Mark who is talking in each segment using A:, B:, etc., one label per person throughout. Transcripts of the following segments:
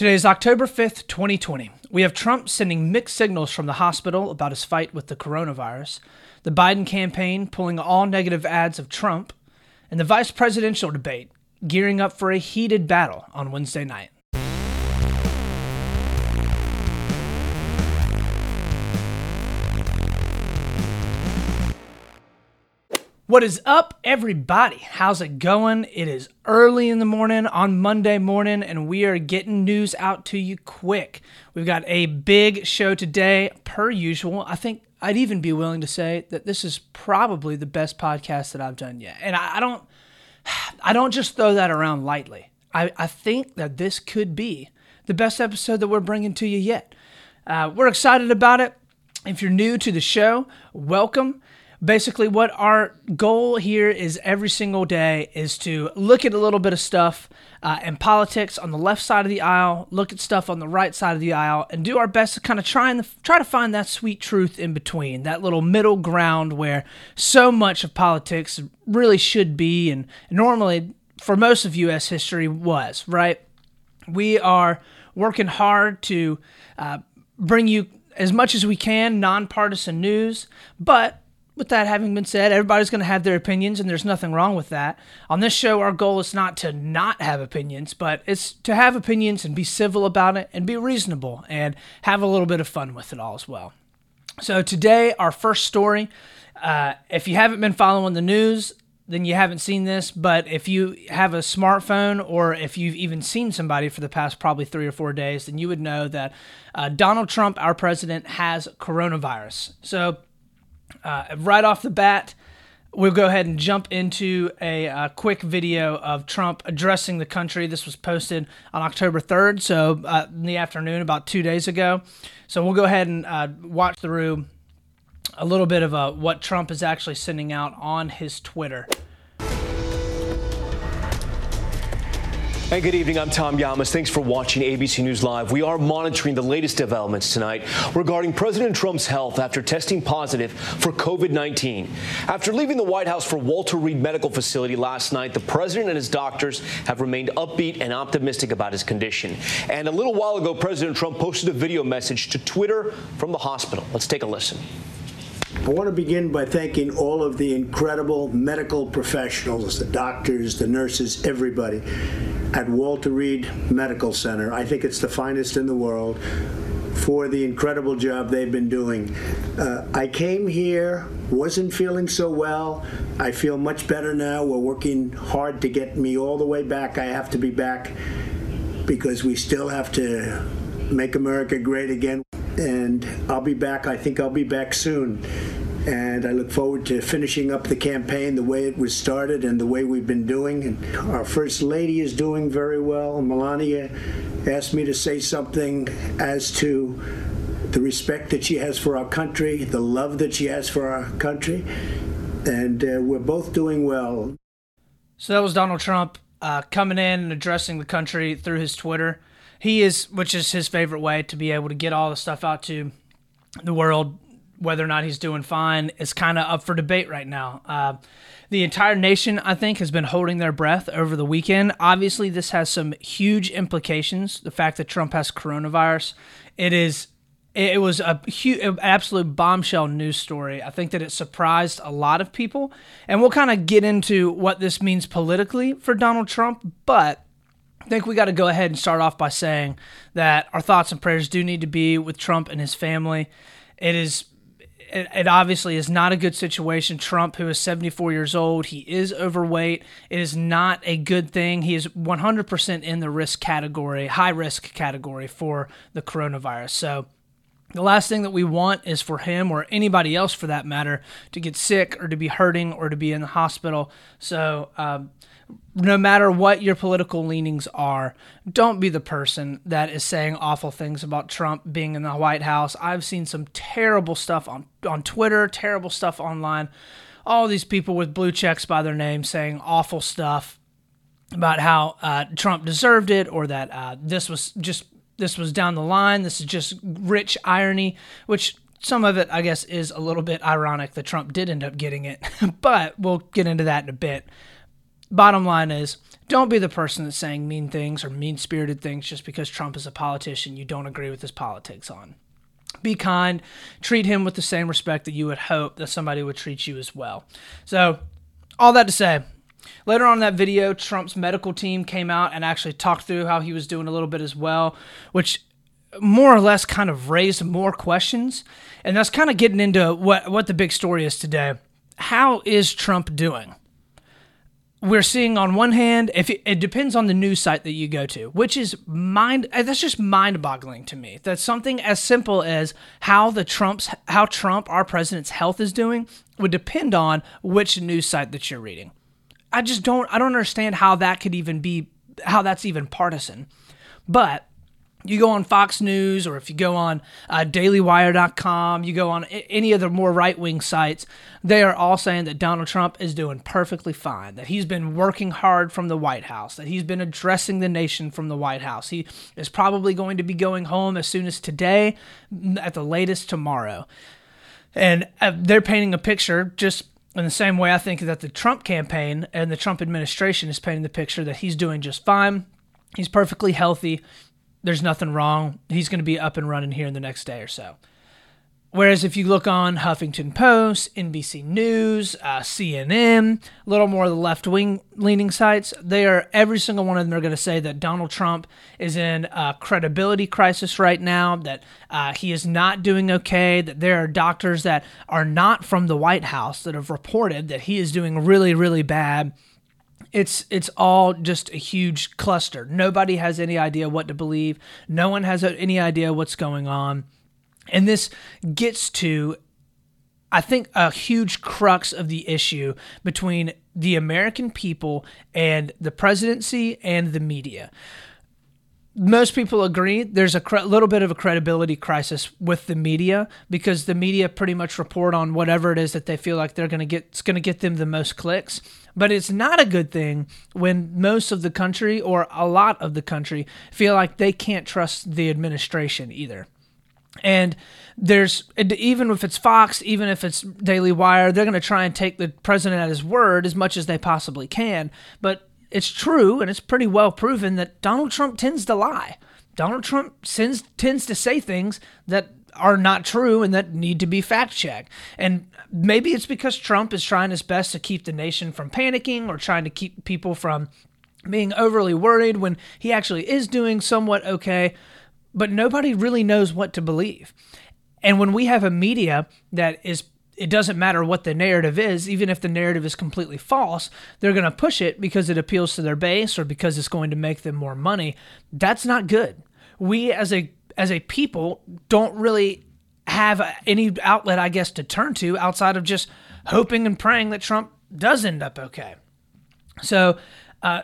A: Today is October 5th, 2020. We have Trump sending mixed signals from the hospital about his fight with the coronavirus, the Biden campaign pulling all negative ads of Trump, and the vice presidential debate gearing up for a heated battle on Wednesday night. What is up, everybody? How's it going? It is early in the morning on Monday morning, and we are getting news out to you quick. We've got a big show today, per usual. I think I'd even be willing to say that this is probably the best podcast that I've done yet. And I, I don't, I don't just throw that around lightly. I, I think that this could be the best episode that we're bringing to you yet. Uh, we're excited about it. If you're new to the show, welcome basically what our goal here is every single day is to look at a little bit of stuff uh, in politics on the left side of the aisle look at stuff on the right side of the aisle and do our best to kind of try and try to find that sweet truth in between that little middle ground where so much of politics really should be and normally for most of us history was right? We are working hard to uh, bring you as much as we can nonpartisan news but with that having been said, everybody's going to have their opinions, and there's nothing wrong with that. On this show, our goal is not to not have opinions, but it's to have opinions and be civil about it and be reasonable and have a little bit of fun with it all as well. So, today, our first story. Uh, if you haven't been following the news, then you haven't seen this. But if you have a smartphone or if you've even seen somebody for the past probably three or four days, then you would know that uh, Donald Trump, our president, has coronavirus. So, uh, right off the bat, we'll go ahead and jump into a, uh, quick video of Trump addressing the country. This was posted on October 3rd, so uh, in the afternoon, about two days ago. So we'll go ahead and uh, watch through a little bit of uh, what Trump is actually sending out on his Twitter.
B: And good evening. I'm Tom Llamas. Thanks for watching ABC News Live. We are monitoring the latest developments tonight regarding President Trump's health after testing positive for COVID 19. After leaving the White House for Walter Reed Medical Facility last night, the president and his doctors have remained upbeat and optimistic about his condition. And a little while ago, President Trump posted a video message to Twitter from the hospital. Let's take a listen.
C: I want to begin by thanking all of the incredible medical professionals, the doctors, the nurses, everybody at Walter Reed Medical Center. I think it's the finest in the world for the incredible job they've been doing. Uh, I came here, wasn't feeling so well. I feel much better now. We're working hard to get me all the way back. I have to be back because we still have to make America great again and I'll be back. I think I'll be back soon. And I look forward to finishing up the campaign the way it was started and the way we've been doing. And our First Lady is doing very well. Melania asked me to say something as to the respect that she has for our country, the love that she has for our country. And uh, we're both doing well.
A: So that was Donald Trump uh, coming in and addressing the country through his Twitter he is, which is his favorite way to be able to get all the stuff out to the world. Whether or not he's doing fine is kind of up for debate right now. Uh, the entire nation, I think, has been holding their breath over the weekend. Obviously, this has some huge implications. The fact that Trump has coronavirus, it is it was a huge, absolute bombshell news story. I think that it surprised a lot of people, and we'll kind of get into what this means politically for Donald Trump. But think we got to go ahead and start off by saying that our thoughts and prayers do need to be with Trump and his family. It is it, it, obviously is not a good situation. Trump, who is 74 years old, he is overweight. It is not a good thing. He is 100% in the risk category, high risk category for the coronavirus. So, the last thing that we want is for him or anybody else for that matter to get sick or to be hurting or to be in the hospital. So, um, no matter what your political leanings are, don't be the person that is saying awful things about Trump being in the White House. I've seen some terrible stuff on, on Twitter, terrible stuff online. All these people with blue checks by their name saying awful stuff about how uh, Trump deserved it or that uh, this was just this was down the line. This is just rich irony, which some of it, I guess, is a little bit ironic that Trump did end up getting it, but we'll get into that in a bit bottom line is don't be the person that's saying mean things or mean spirited things just because Trump is a politician you don't agree with his politics on. Be kind, treat him with the same respect that you would hope that somebody would treat you as well. So, all that to say, Later on in that video, Trump's medical team came out and actually talked through how he was doing a little bit as well, which more or less kind of raised more questions. And that's kind of getting into what, what the big story is today. How is Trump doing? We're seeing on one hand, if it, it depends on the news site that you go to, which is mind uh, that's just mind-boggling to me. That something as simple as how the Trump's how Trump, our president's health is doing, would depend on which news site that you're reading. I just don't I don't understand how that could even be how that's even partisan. But you go on Fox News or if you go on uh, dailywire.com, you go on any of the more right wing sites, they are all saying that Donald Trump is doing perfectly fine, that he's been working hard from the White House, that he's been addressing the nation from the White House. He is probably going to be going home as soon as today, at the latest tomorrow. And uh, they're painting a picture just in the same way, I think that the Trump campaign and the Trump administration is painting the picture that he's doing just fine. He's perfectly healthy. There's nothing wrong. He's going to be up and running here in the next day or so. Whereas if you look on Huffington Post, NBC News, uh, CNN, a little more of the left wing leaning sites, they are every single one of them are going to say that Donald Trump is in a credibility crisis right now, that uh, he is not doing okay, that there are doctors that are not from the White House that have reported that he is doing really, really bad it's it's all just a huge cluster. Nobody has any idea what to believe. No one has any idea what's going on. And this gets to, I think, a huge crux of the issue between the American people and the presidency and the media. Most people agree there's a cre- little bit of a credibility crisis with the media because the media pretty much report on whatever it is that they feel like they're going to get it's going to get them the most clicks. But it's not a good thing when most of the country or a lot of the country feel like they can't trust the administration either. And there's even if it's Fox, even if it's Daily Wire, they're going to try and take the president at his word as much as they possibly can. But it's true, and it's pretty well proven that Donald Trump tends to lie. Donald Trump tends tends to say things that are not true and that need to be fact checked. And maybe it's because Trump is trying his best to keep the nation from panicking or trying to keep people from being overly worried when he actually is doing somewhat okay but nobody really knows what to believe. And when we have a media that is it doesn't matter what the narrative is, even if the narrative is completely false, they're going to push it because it appeals to their base or because it's going to make them more money. That's not good. We as a as a people don't really have any outlet, I guess, to turn to outside of just hoping and praying that Trump does end up okay. So, uh,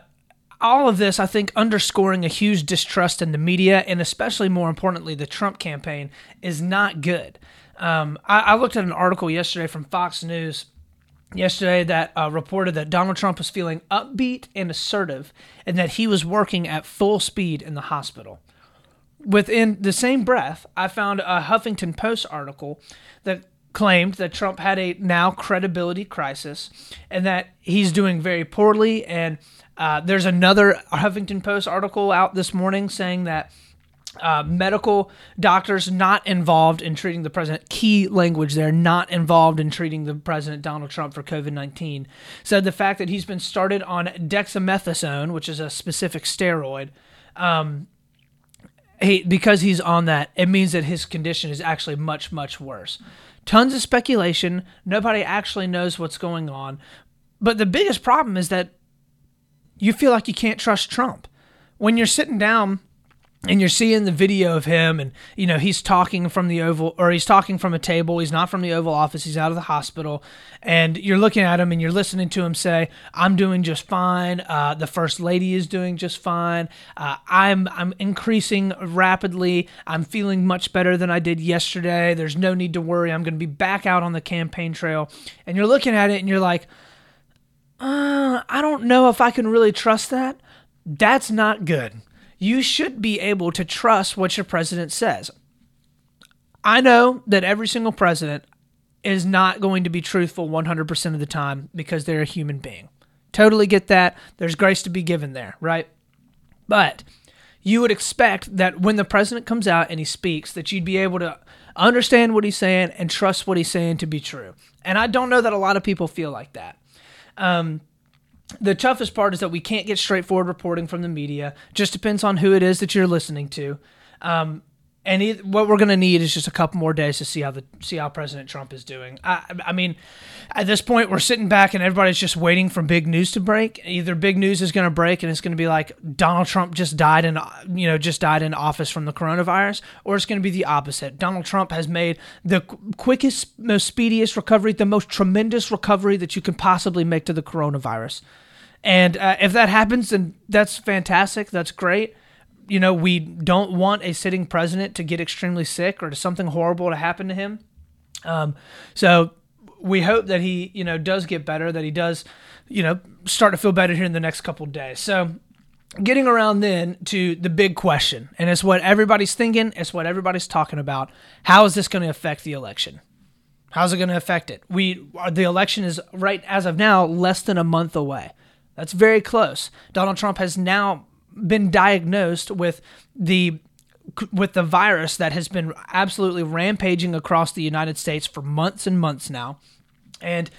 A: all of this, I think, underscoring a huge distrust in the media and especially more importantly, the Trump campaign is not good. Um, I, I, looked at an article yesterday from Fox News yesterday that uh, reported that Donald Trump was feeling upbeat and assertive and that he was working at full speed in the hospital. Within the same breath, I found a Huffington Post article that claimed that Trump had a now credibility crisis and that he's doing very poorly and uh, there's another Huffington Post article out this morning saying that uh, medical doctors not involved in treating the president, key language there, not involved in treating the president Donald Trump for COVID 19, said the fact that he's been started on dexamethasone, which is a specific steroid, um, he, because he's on that, it means that his condition is actually much, much worse. Tons of speculation. Nobody actually knows what's going on. But the biggest problem is that you feel like you can't trust Trump. When you're sitting down and you're seeing the video of him and you know he's talking from the oval or he's talking from a table he's not from the oval office he's out of the hospital and you're looking at him and you're listening to him say i'm doing just fine. Uh, the first lady is doing just fine. Uh, i'm i'm increasing rapidly. I'm feeling much better than i did yesterday. There's no need to worry. I'm going to be back out on the campaign trail. And you're looking at it and you're like uh, I don't know if I can really trust that. That's not good. You should be able to trust what your president says. I know that every single president is not going to be truthful 100% of the time because they're a human being. Totally get that. There's grace to be given there, right? But you would expect that when the president comes out and he speaks, that you'd be able to understand what he's saying and trust what he's saying to be true. And I don't know that a lot of people feel like that. Um, the toughest part is that we can't get straightforward reporting from the media. Just depends on who it is that you're listening to. Um, and what we're going to need is just a couple more days to see how the see how President Trump is doing. I, I mean, at this point, we're sitting back and everybody's just waiting for big news to break. Either big news is going to break and it's going to be like Donald Trump just died in you know just died in office from the coronavirus, or it's going to be the opposite. Donald Trump has made the quickest, most speediest recovery, the most tremendous recovery that you can possibly make to the coronavirus. And uh, if that happens, then that's fantastic. That's great you know, we don't want a sitting president to get extremely sick or to something horrible to happen to him. Um, so we hope that he, you know, does get better, that he does, you know, start to feel better here in the next couple days. So getting around then to the big question, and it's what everybody's thinking, it's what everybody's talking about. How is this going to affect the election? How's it going to affect it? We the election is right as of now less than a month away. That's very close. Donald Trump has now been diagnosed with the with the virus that has been absolutely rampaging across the United States for months and months now, and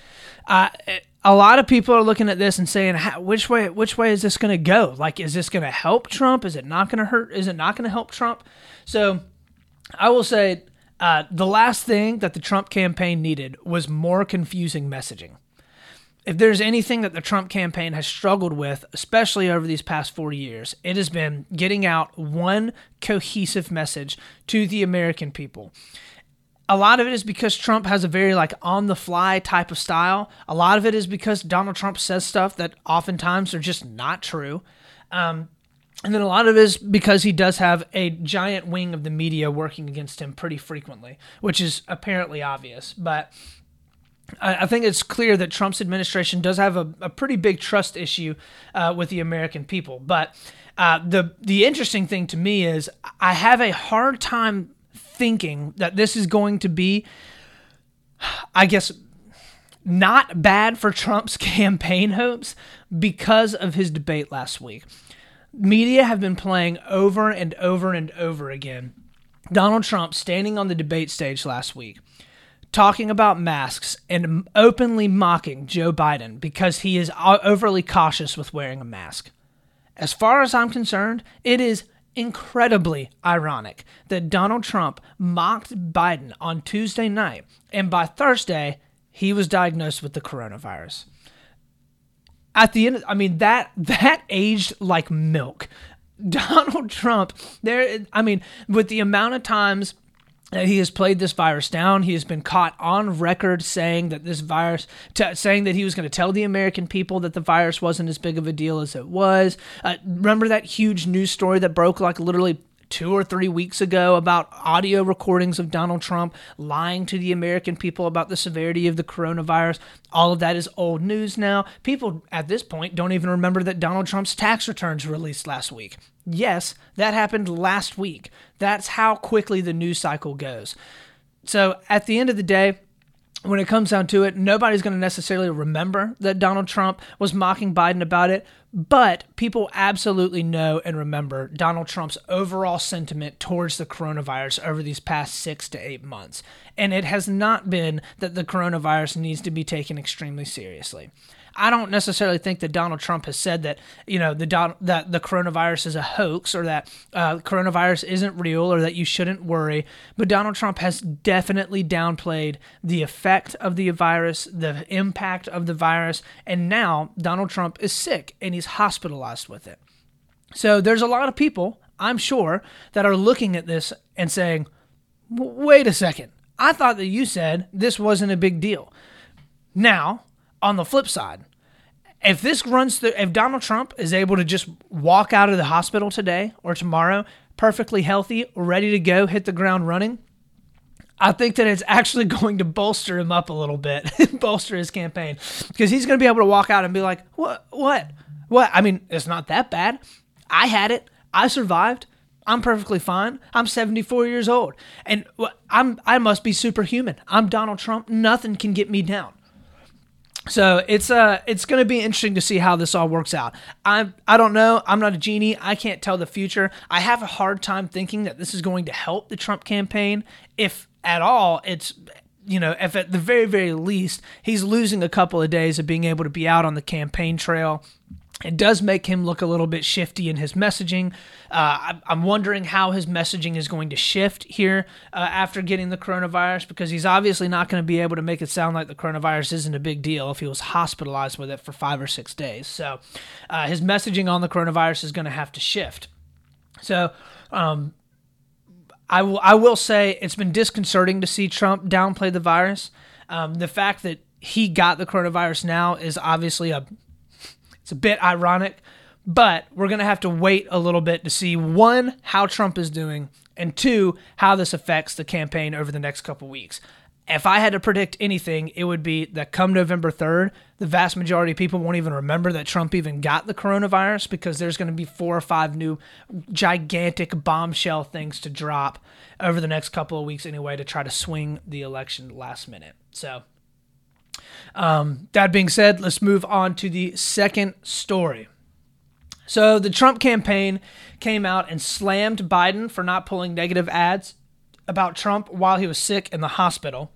A: uh, a lot of people are looking at this and saying, which way which way is this going to go? Like, is this going to help Trump? Is it not going to hurt? Is it not going to help Trump? So, I will say. Uh, the last thing that the Trump campaign needed was more confusing messaging if there's anything that the Trump campaign has struggled with, especially over these past four years, it has been getting out one cohesive message to the American people. A lot of it is because Trump has a very like on the fly type of style. A lot of it is because Donald Trump says stuff that oftentimes are just not true. Um, and then a lot of it is because he does have a giant wing of the media working against him pretty frequently, which is apparently obvious. But I think it's clear that Trump's administration does have a, a pretty big trust issue uh, with the American people. But uh, the the interesting thing to me is I have a hard time thinking that this is going to be, I guess, not bad for Trump's campaign hopes because of his debate last week. Media have been playing over and over and over again Donald Trump standing on the debate stage last week talking about masks and openly mocking Joe Biden because he is uh, overly cautious with wearing a mask. As far as I'm concerned, it is incredibly ironic that Donald Trump mocked Biden on Tuesday night, and by Thursday, he was diagnosed with the coronavirus. At the end, I mean that that aged like milk. Donald Trump, there. I mean, with the amount of times he has played this virus down. He has been caught on record saying that this virus, t- saying that he was going to tell the American people that the virus wasn't as big of a deal as it was. Uh, remember that huge news story that broke like literally two or three weeks ago about audio recordings of Donald Trump lying to the American people about the severity of the coronavirus. All of that is old news now. People at this point don't even remember that Donald Trump's tax returns released last week. Yes, that happened last week. That's how quickly the news cycle goes. So at the end of the day, when it comes down to it, nobody's going to necessarily remember that Donald Trump was mocking Biden about it, but people absolutely know and remember Donald Trump's overall sentiment towards the coronavirus over these past six to eight months. And it has not been that the coronavirus needs to be taken extremely seriously. I don't necessarily think that Donald Trump has said that you know the that the coronavirus is a hoax or that uh, coronavirus isn't real or that you shouldn't worry. But Donald Trump has definitely downplayed the effect of the virus, the impact of the virus, and now Donald Trump is sick and he's hospitalized with it. So there's a lot of people, I'm sure, that are looking at this and saying, "Wait a second, I thought that you said this wasn't a big deal. Now, on the flip side, if this runs through, if Donald Trump is able to just walk out of the hospital today or tomorrow, perfectly healthy, ready to go, hit the ground running, I think that it's actually going to bolster him up a little bit, bolster his campaign, because he's going to be able to walk out and be like, "What? What? What? I mean, it's not that bad. I had it. I survived. I'm perfectly fine. I'm 74 years old, and I'm I must be superhuman. I'm Donald Trump. Nothing can get me down." So it's uh it's going to be interesting to see how this all works out. I I don't know. I'm not a genie. I can't tell the future. I have a hard time thinking that this is going to help the Trump campaign if at all. It's you know, if at the very very least he's losing a couple of days of being able to be out on the campaign trail it does make him look a little bit shifty in his messaging. Uh, I'm wondering how his messaging is going to shift here uh, after getting the coronavirus because he's obviously not going to be able to make it sound like the coronavirus isn't a big deal if he was hospitalized with it for five or six days. So uh, his messaging on the coronavirus is going to have to shift. So um, I, w- I will say it's been disconcerting to see Trump downplay the virus. Um, the fact that he got the coronavirus now is obviously a it's a bit ironic, but we're going to have to wait a little bit to see one, how Trump is doing, and two, how this affects the campaign over the next couple weeks. If I had to predict anything, it would be that come November 3rd, the vast majority of people won't even remember that Trump even got the coronavirus because there's going to be four or five new gigantic bombshell things to drop over the next couple of weeks anyway to try to swing the election last minute. So um, that being said, let's move on to the second story. So, the Trump campaign came out and slammed Biden for not pulling negative ads about Trump while he was sick in the hospital.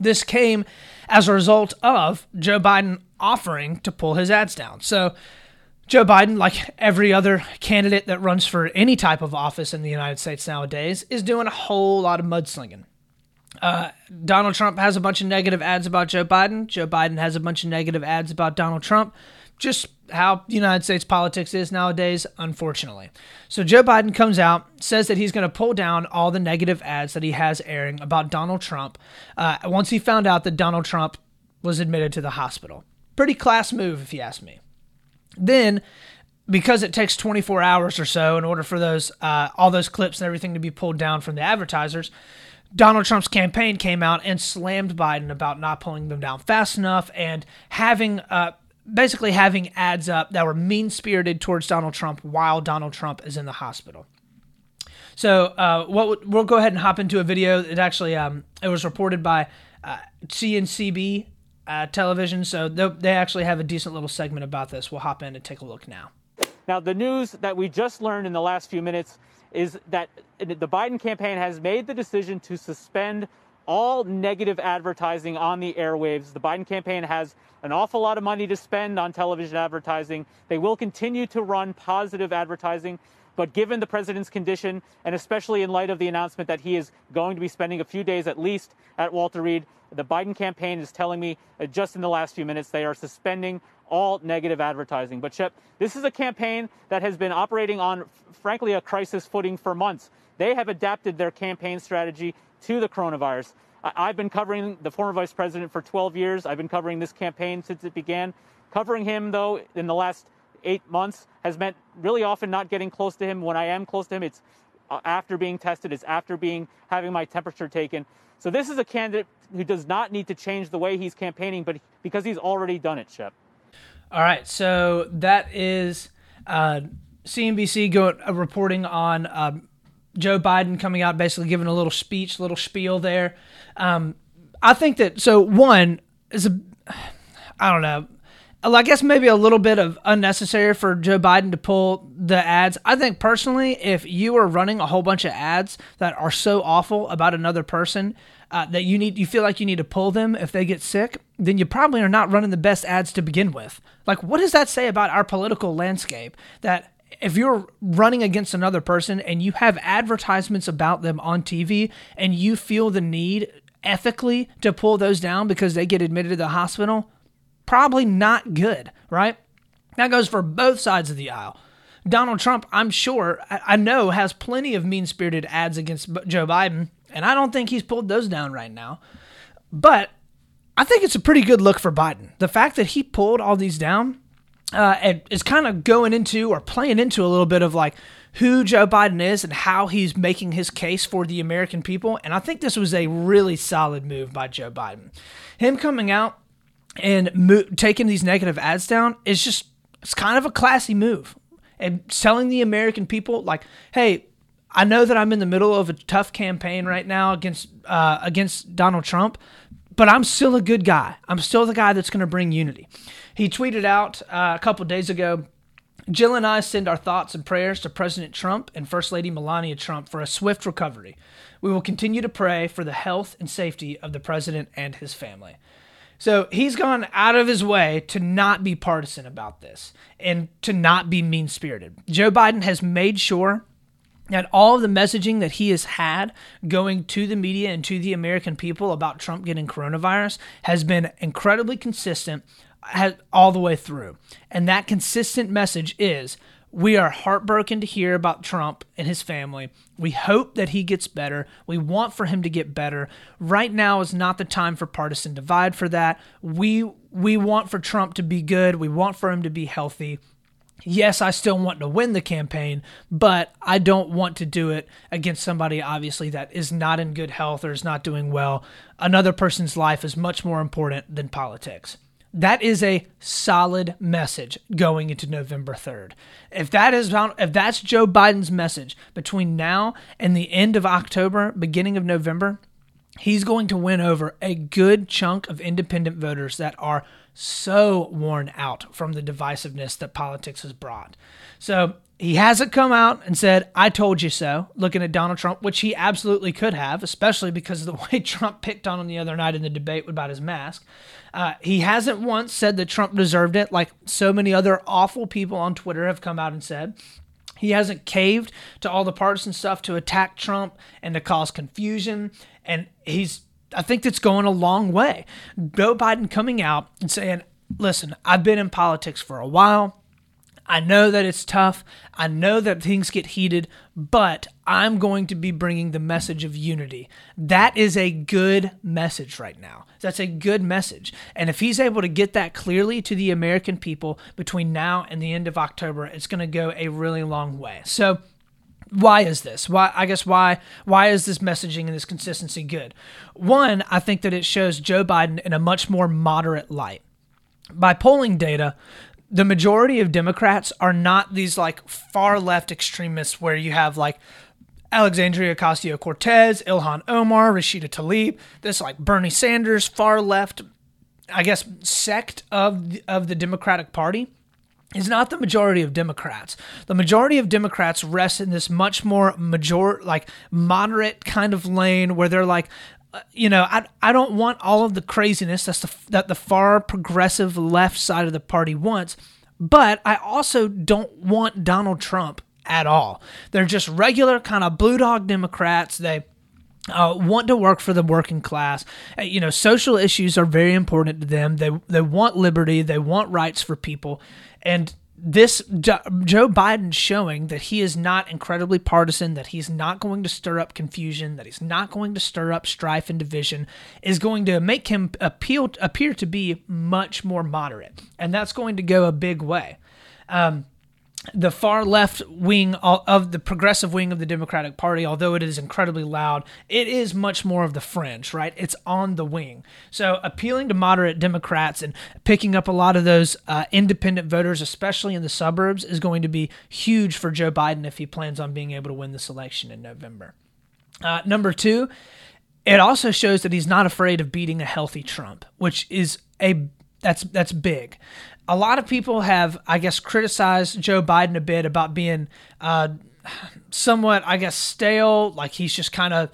A: This came as a result of Joe Biden offering to pull his ads down. So, Joe Biden, like every other candidate that runs for any type of office in the United States nowadays, is doing a whole lot of mudslinging. Uh, Donald Trump has a bunch of negative ads about Joe Biden. Joe Biden has a bunch of negative ads about Donald Trump. Just how United States politics is nowadays, unfortunately. So Joe Biden comes out, says that he's going to pull down all the negative ads that he has airing about Donald Trump uh, once he found out that Donald Trump was admitted to the hospital. Pretty class move, if you ask me. Then because it takes 24 hours or so in order for those uh, all those clips and everything to be pulled down from the advertisers Donald Trump's campaign came out and slammed Biden about not pulling them down fast enough and having uh, basically having ads up that were mean spirited towards Donald Trump while Donald Trump is in the hospital. So uh, what we'll go ahead and hop into a video. It actually um, it was reported by uh, CNCB uh, television, so they actually have a decent little segment about this. We'll hop in and take a look now.
D: Now the news that we just learned in the last few minutes is that the Biden campaign has made the decision to suspend all negative advertising on the airwaves. The Biden campaign has an awful lot of money to spend on television advertising. They will continue to run positive advertising. But given the president's condition, and especially in light of the announcement that he is going to be spending a few days at least at Walter Reed, the Biden campaign is telling me uh, just in the last few minutes they are suspending all negative advertising. But Shep, this is a campaign that has been operating on, frankly, a crisis footing for months. They have adapted their campaign strategy to the coronavirus. I've been covering the former vice president for 12 years. I've been covering this campaign since it began. Covering him, though, in the last eight months has meant really often not getting close to him. When I am close to him, it's uh, after being tested, it's after being having my temperature taken. So this is a candidate who does not need to change the way he's campaigning, but because he's already done it, Shep.
A: All right, so that is uh, CNBC going uh, reporting on um, Joe Biden coming out, basically giving a little speech, little spiel there. Um, I think that so one is a, I don't know. I guess maybe a little bit of unnecessary for Joe Biden to pull the ads. I think personally, if you are running a whole bunch of ads that are so awful about another person uh, that you need, you feel like you need to pull them if they get sick, then you probably are not running the best ads to begin with. Like, what does that say about our political landscape? That if you're running against another person and you have advertisements about them on TV and you feel the need ethically to pull those down because they get admitted to the hospital, probably not good, right? That goes for both sides of the aisle. Donald Trump, I'm sure, I know, has plenty of mean spirited ads against Joe Biden, and I don't think he's pulled those down right now. But I think it's a pretty good look for Biden. The fact that he pulled all these down uh, is kind of going into or playing into a little bit of like who Joe Biden is and how he's making his case for the American people. And I think this was a really solid move by Joe Biden. Him coming out and mo- taking these negative ads down is just it's kind of a classy move and telling the American people like, hey, I know that I'm in the middle of a tough campaign right now against uh, against Donald Trump, but I'm still a good guy. I'm still the guy that's going to bring unity. He tweeted out uh, a couple days ago Jill and I send our thoughts and prayers to President Trump and First Lady Melania Trump for a swift recovery. We will continue to pray for the health and safety of the president and his family. So he's gone out of his way to not be partisan about this and to not be mean spirited. Joe Biden has made sure that all of the messaging that he has had going to the media and to the American people about Trump getting coronavirus has been incredibly consistent all the way through. And that consistent message is we are heartbroken to hear about Trump and his family. We hope that he gets better. We want for him to get better. Right now is not the time for partisan divide for that. We we want for Trump to be good. We want for him to be healthy. Yes, I still want to win the campaign, but I don't want to do it against somebody obviously that is not in good health or is not doing well. Another person's life is much more important than politics. That is a solid message going into November 3rd. If that is if that's Joe Biden's message between now and the end of October, beginning of November, he's going to win over a good chunk of independent voters that are so worn out from the divisiveness that politics has brought. So he hasn't come out and said, I told you so, looking at Donald Trump, which he absolutely could have, especially because of the way Trump picked on him the other night in the debate about his mask. Uh, he hasn't once said that Trump deserved it, like so many other awful people on Twitter have come out and said. He hasn't caved to all the partisan stuff to attack Trump and to cause confusion. And he's, I think that's going a long way. Joe Biden coming out and saying, listen, I've been in politics for a while. I know that it's tough. I know that things get heated, but I'm going to be bringing the message of unity. That is a good message right now. That's a good message. And if he's able to get that clearly to the American people between now and the end of October, it's going to go a really long way. So, why is this? Why I guess why why is this messaging and this consistency good? One, I think that it shows Joe Biden in a much more moderate light. By polling data, the majority of Democrats are not these like far left extremists where you have like Alexandria Ocasio Cortez, Ilhan Omar, Rashida Tlaib, this like Bernie Sanders far left, I guess, sect of the, of the Democratic Party is not the majority of Democrats. The majority of Democrats rest in this much more major, like moderate kind of lane where they're like, uh, you know, I, I don't want all of the craziness that's the, that the far progressive left side of the party wants, but I also don't want Donald Trump at all. They're just regular kind of blue dog Democrats. They uh, want to work for the working class. Uh, you know, social issues are very important to them. They they want liberty. They want rights for people, and this Joe Biden showing that he is not incredibly partisan, that he's not going to stir up confusion, that he's not going to stir up strife and division, is going to make him appeal appear to be much more moderate, and that's going to go a big way. Um, the far left wing of the progressive wing of the Democratic Party, although it is incredibly loud, it is much more of the fringe, right? It's on the wing. So appealing to moderate Democrats and picking up a lot of those uh, independent voters, especially in the suburbs, is going to be huge for Joe Biden if he plans on being able to win this election in November. Uh, number two, it also shows that he's not afraid of beating a healthy Trump, which is a that's that's big a lot of people have, I guess, criticized Joe Biden a bit about being uh, somewhat, I guess, stale. Like he's just kind of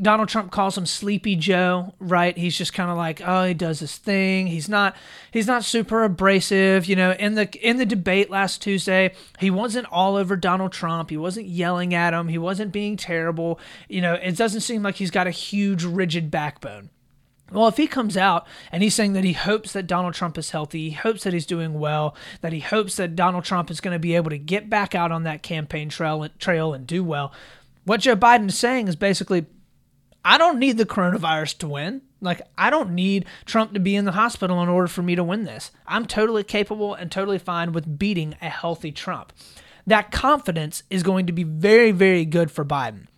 A: Donald Trump calls him Sleepy Joe, right? He's just kind of like, oh, he does his thing. He's not, he's not super abrasive. You know, in the in the debate last Tuesday, he wasn't all over Donald Trump. He wasn't yelling at him. He wasn't being terrible. You know, it doesn't seem like he's got a huge rigid backbone. Well, if he comes out and he's saying that he hopes that Donald Trump is healthy, he hopes that he's doing well, that he hopes that Donald Trump is going to be able to get back out on that campaign trail, trail and do well, what Joe Biden is saying is basically, I don't need the coronavirus to win. Like, I don't need Trump to be in the hospital in order for me to win this. I'm totally capable and totally fine with beating a healthy Trump. That confidence is going to be very, very good for Biden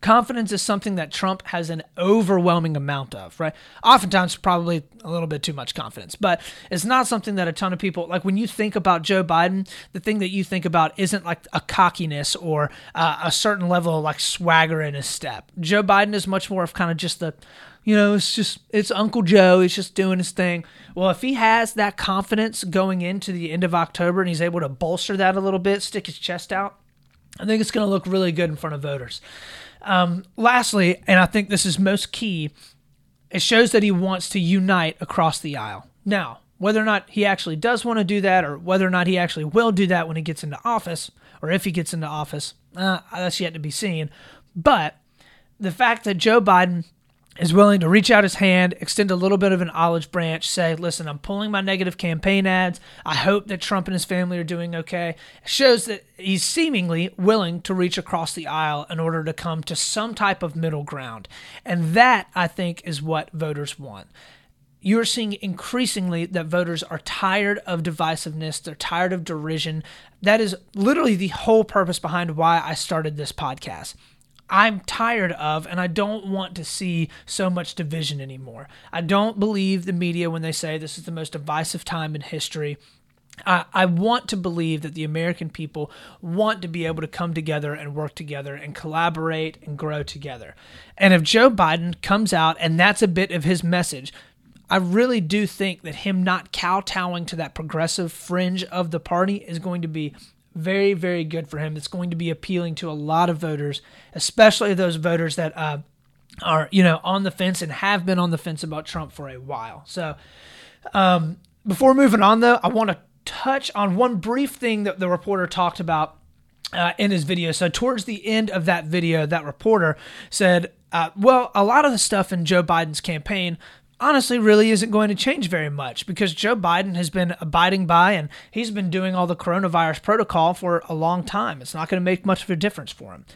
A: Confidence is something that Trump has an overwhelming amount of, right? Oftentimes, probably a little bit too much confidence, but it's not something that a ton of people like. When you think about Joe Biden, the thing that you think about isn't like a cockiness or uh, a certain level of like swagger in his step. Joe Biden is much more of kind of just the, you know, it's just it's Uncle Joe. He's just doing his thing. Well, if he has that confidence going into the end of October and he's able to bolster that a little bit, stick his chest out, I think it's going to look really good in front of voters. Um, lastly, and I think this is most key, it shows that he wants to unite across the aisle. Now, whether or not he actually does want to do that, or whether or not he actually will do that when he gets into office, or if he gets into office, uh, that's yet to be seen. But the fact that Joe Biden is willing to reach out his hand, extend a little bit of an olive branch, say, listen, I'm pulling my negative campaign ads. I hope that Trump and his family are doing okay. Shows that he's seemingly willing to reach across the aisle in order to come to some type of middle ground. And that, I think, is what voters want. You're seeing increasingly that voters are tired of divisiveness. They're tired of derision. That is literally the whole purpose behind why I started this podcast. I'm tired of, and I don't want to see so much division anymore. I don't believe the media when they say this is the most divisive time in history. I, I want to believe that the American people want to be able to come together and work together and collaborate and grow together. And if Joe Biden comes out and that's a bit of his message, I really do think that him not kowtowing to that progressive fringe of the party is going to be very, very good for him. It's going to be appealing to a lot of voters, especially those voters that uh, are, you know, on the fence and have been on the fence about Trump for a while. So, um, before moving on, though, I want to touch on one brief thing that the reporter talked about uh, in his video. So, towards the end of that video, that reporter said, uh, Well, a lot of the stuff in Joe Biden's campaign honestly really isn't going to change very much because Joe Biden has been abiding by and he's been doing all the coronavirus protocol for a long time. It's not going to make much of a difference for him.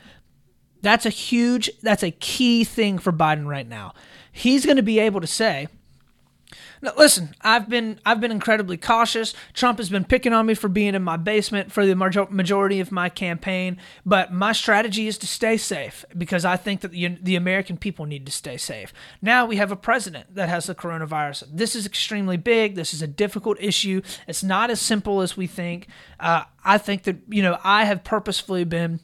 A: That's a huge, that's a key thing for Biden right now. He's going to be able to say, now, listen, I've been I've been incredibly cautious. Trump has been picking on me for being in my basement for the majority of my campaign, but my strategy is to stay safe because I think that the, the American people need to stay safe. Now we have a president that has the coronavirus. This is extremely big. This is a difficult issue. It's not as simple as we think. Uh, I think that you know I have purposefully been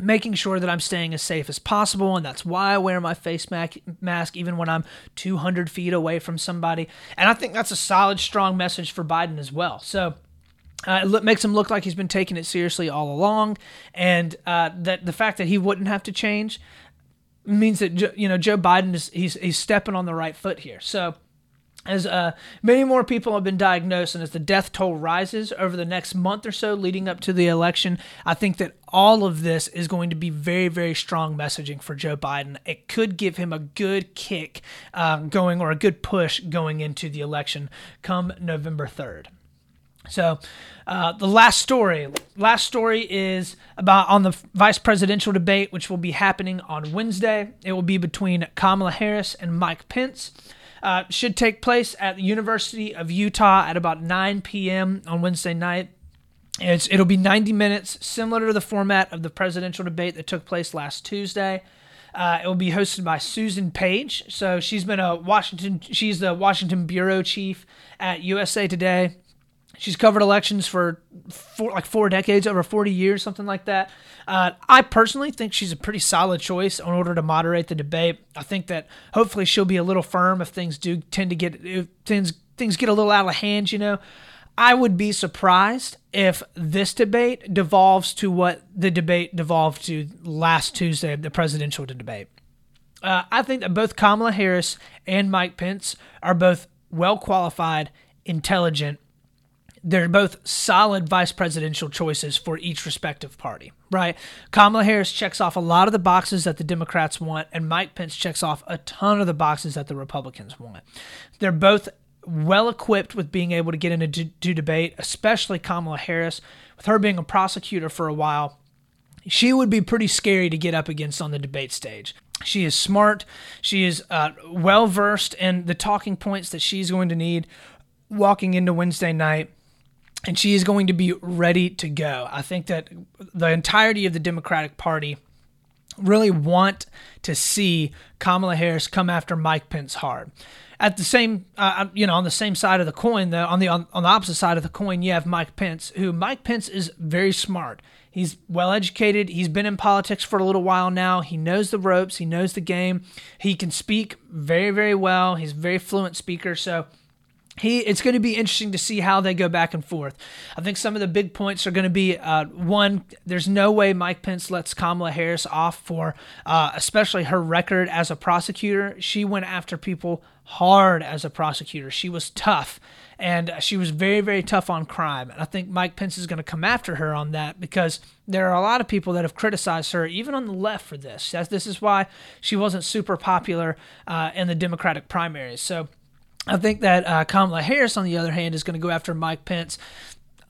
A: making sure that I'm staying as safe as possible. And that's why I wear my face mask even when I'm 200 feet away from somebody. And I think that's a solid, strong message for Biden as well. So, uh, it makes him look like he's been taking it seriously all along, and uh, that the fact that he wouldn't have to change means that you know Joe Biden is he's he's stepping on the right foot here. So as uh, many more people have been diagnosed and as the death toll rises over the next month or so leading up to the election, I think that all of this is going to be very, very strong messaging for Joe Biden. It could give him a good kick um, going or a good push going into the election come November 3rd. So, uh, the last story, last story is about on the vice presidential debate, which will be happening on Wednesday. It will be between Kamala Harris and Mike Pence. Uh, should take place at the University of Utah at about 9 p.m. on Wednesday night. It's, it'll be 90 minutes, similar to the format of the presidential debate that took place last Tuesday. Uh, it will be hosted by Susan Page. So she's been a Washington, she's the Washington bureau chief at USA Today. She's covered elections for four, like four decades, over 40 years, something like that. Uh, I personally think she's a pretty solid choice in order to moderate the debate. I think that hopefully she'll be a little firm if things do tend to get if things things get a little out of hand. You know, I would be surprised if this debate devolves to what the debate devolved to last Tuesday, the presidential debate. Uh, I think that both Kamala Harris and Mike Pence are both well qualified, intelligent they're both solid vice presidential choices for each respective party, right? Kamala Harris checks off a lot of the boxes that the Democrats want, and Mike Pence checks off a ton of the boxes that the Republicans want. They're both well equipped with being able to get into to debate, especially Kamala Harris, with her being a prosecutor for a while. She would be pretty scary to get up against on the debate stage. She is smart. She is uh, well versed in the talking points that she's going to need walking into Wednesday night and she is going to be ready to go. I think that the entirety of the Democratic Party really want to see Kamala Harris come after Mike Pence hard. At the same, uh, you know, on the same side of the coin, though, on the on, on the opposite side of the coin, you have Mike Pence, who Mike Pence is very smart. He's well educated. He's been in politics for a little while now. He knows the ropes. He knows the game. He can speak very, very well. He's a very fluent speaker. So he it's going to be interesting to see how they go back and forth. I think some of the big points are going to be uh, one. There's no way Mike Pence lets Kamala Harris off for, uh, especially her record as a prosecutor. She went after people hard as a prosecutor. She was tough, and she was very very tough on crime. And I think Mike Pence is going to come after her on that because there are a lot of people that have criticized her, even on the left, for this. That's, This is why she wasn't super popular uh, in the Democratic primaries. So I think that uh, Kamala Harris, on the other hand, is going to go after Mike Pence.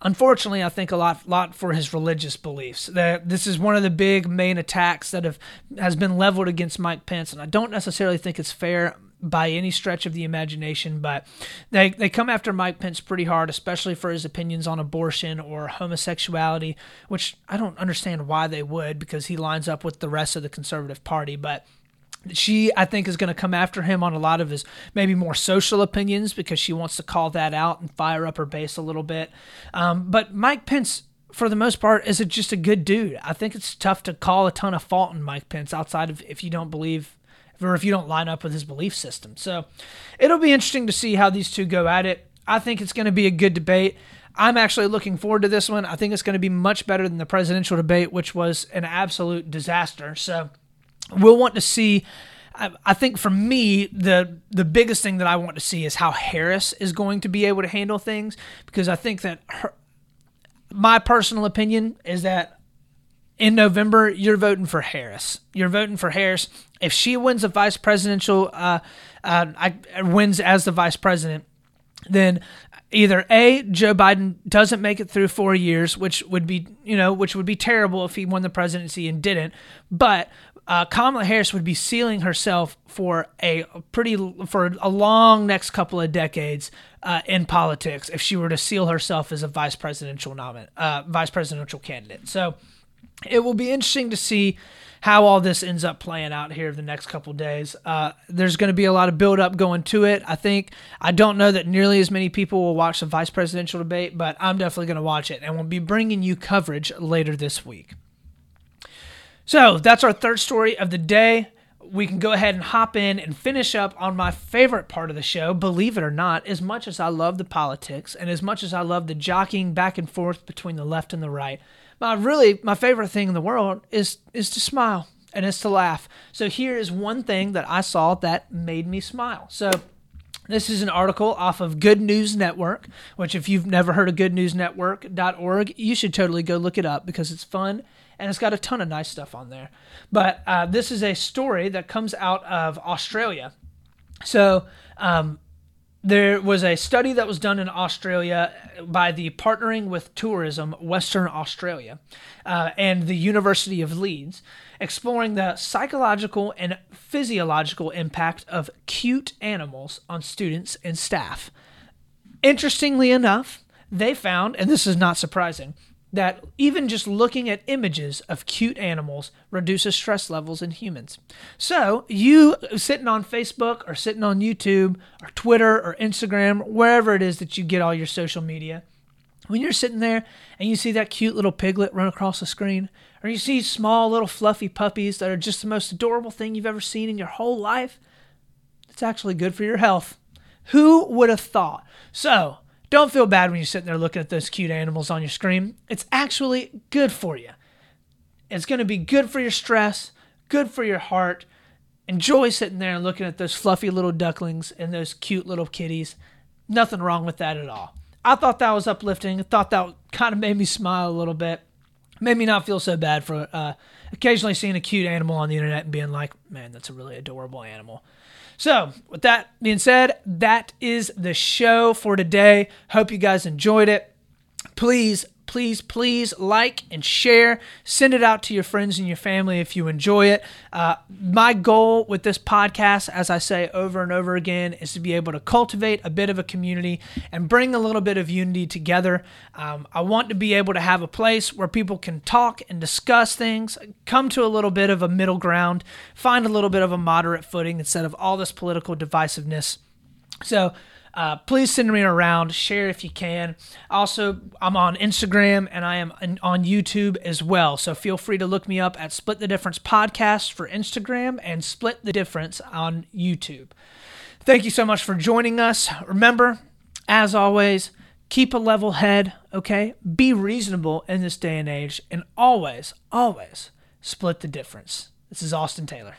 A: Unfortunately, I think a lot, lot for his religious beliefs. That this is one of the big main attacks that have has been leveled against Mike Pence, and I don't necessarily think it's fair by any stretch of the imagination, but they, they come after Mike Pence pretty hard, especially for his opinions on abortion or homosexuality, which I don't understand why they would because he lines up with the rest of the conservative party. But she i think is going to come after him on a lot of his maybe more social opinions because she wants to call that out and fire up her base a little bit. Um, but mike pence for the most part is just a good dude. I think it's tough to call a ton of fault in mike pence outside of if you don't believe or if you don't line up with his belief system. So it'll be interesting to see how these two go at it. I think it's going to be a good debate. I'm actually looking forward to this one. I think it's going to be much better than the presidential debate, which was an absolute disaster. So we'll want to see. I, think for me, the the biggest thing that I want to see is how Harris is going to be able to handle things because I think that her, my personal opinion is that in November you're voting for Harris. You're voting for Harris. If she wins the vice presidential, uh, uh, I, wins as the vice president, then either a Joe Biden doesn't make it through four years, which would be you know which would be terrible if he won the presidency and didn't, but uh, Kamala Harris would be sealing herself for a pretty for a long next couple of decades uh, in politics if she were to seal herself as a vice presidential nominee, uh, vice presidential candidate. So it will be interesting to see how all this ends up playing out here in the next couple days. Uh, there's going to be a lot of build up going to it. I think I don't know that nearly as many people will watch the vice presidential debate, but I'm definitely going to watch it and we'll be bringing you coverage later this week. So that's our third story of the day. We can go ahead and hop in and finish up on my favorite part of the show. Believe it or not, as much as I love the politics and as much as I love the jockeying back and forth between the left and the right, my really my favorite thing in the world is is to smile and is to laugh. So here is one thing that I saw that made me smile. So this is an article off of Good News Network, which if you've never heard of goodnewsnetwork.org, you should totally go look it up because it's fun and it's got a ton of nice stuff on there. But uh, this is a story that comes out of Australia. So um, there was a study that was done in Australia by the Partnering with Tourism Western Australia uh, and the University of Leeds, exploring the psychological and physiological impact of cute animals on students and staff. Interestingly enough, they found, and this is not surprising, that even just looking at images of cute animals reduces stress levels in humans. So, you sitting on Facebook or sitting on YouTube or Twitter or Instagram, wherever it is that you get all your social media, when you're sitting there and you see that cute little piglet run across the screen, or you see small little fluffy puppies that are just the most adorable thing you've ever seen in your whole life, it's actually good for your health. Who would have thought? So, don't feel bad when you're sitting there looking at those cute animals on your screen. It's actually good for you. It's going to be good for your stress, good for your heart. Enjoy sitting there and looking at those fluffy little ducklings and those cute little kitties. Nothing wrong with that at all. I thought that was uplifting. I thought that kind of made me smile a little bit. Made me not feel so bad for uh, occasionally seeing a cute animal on the internet and being like, man, that's a really adorable animal. So, with that being said, that is the show for today. Hope you guys enjoyed it. Please, please, please like and share. Send it out to your friends and your family if you enjoy it. Uh, my goal with this podcast, as I say over and over again, is to be able to cultivate a bit of a community and bring a little bit of unity together. Um, I want to be able to have a place where people can talk and discuss things, come to a little bit of a middle ground, find a little bit of a moderate footing instead of all this political divisiveness. So, uh, please send me around. Share if you can. Also, I'm on Instagram and I am on YouTube as well. So feel free to look me up at Split the Difference Podcast for Instagram and Split the Difference on YouTube. Thank you so much for joining us. Remember, as always, keep a level head, okay? Be reasonable in this day and age, and always, always split the difference. This is Austin Taylor.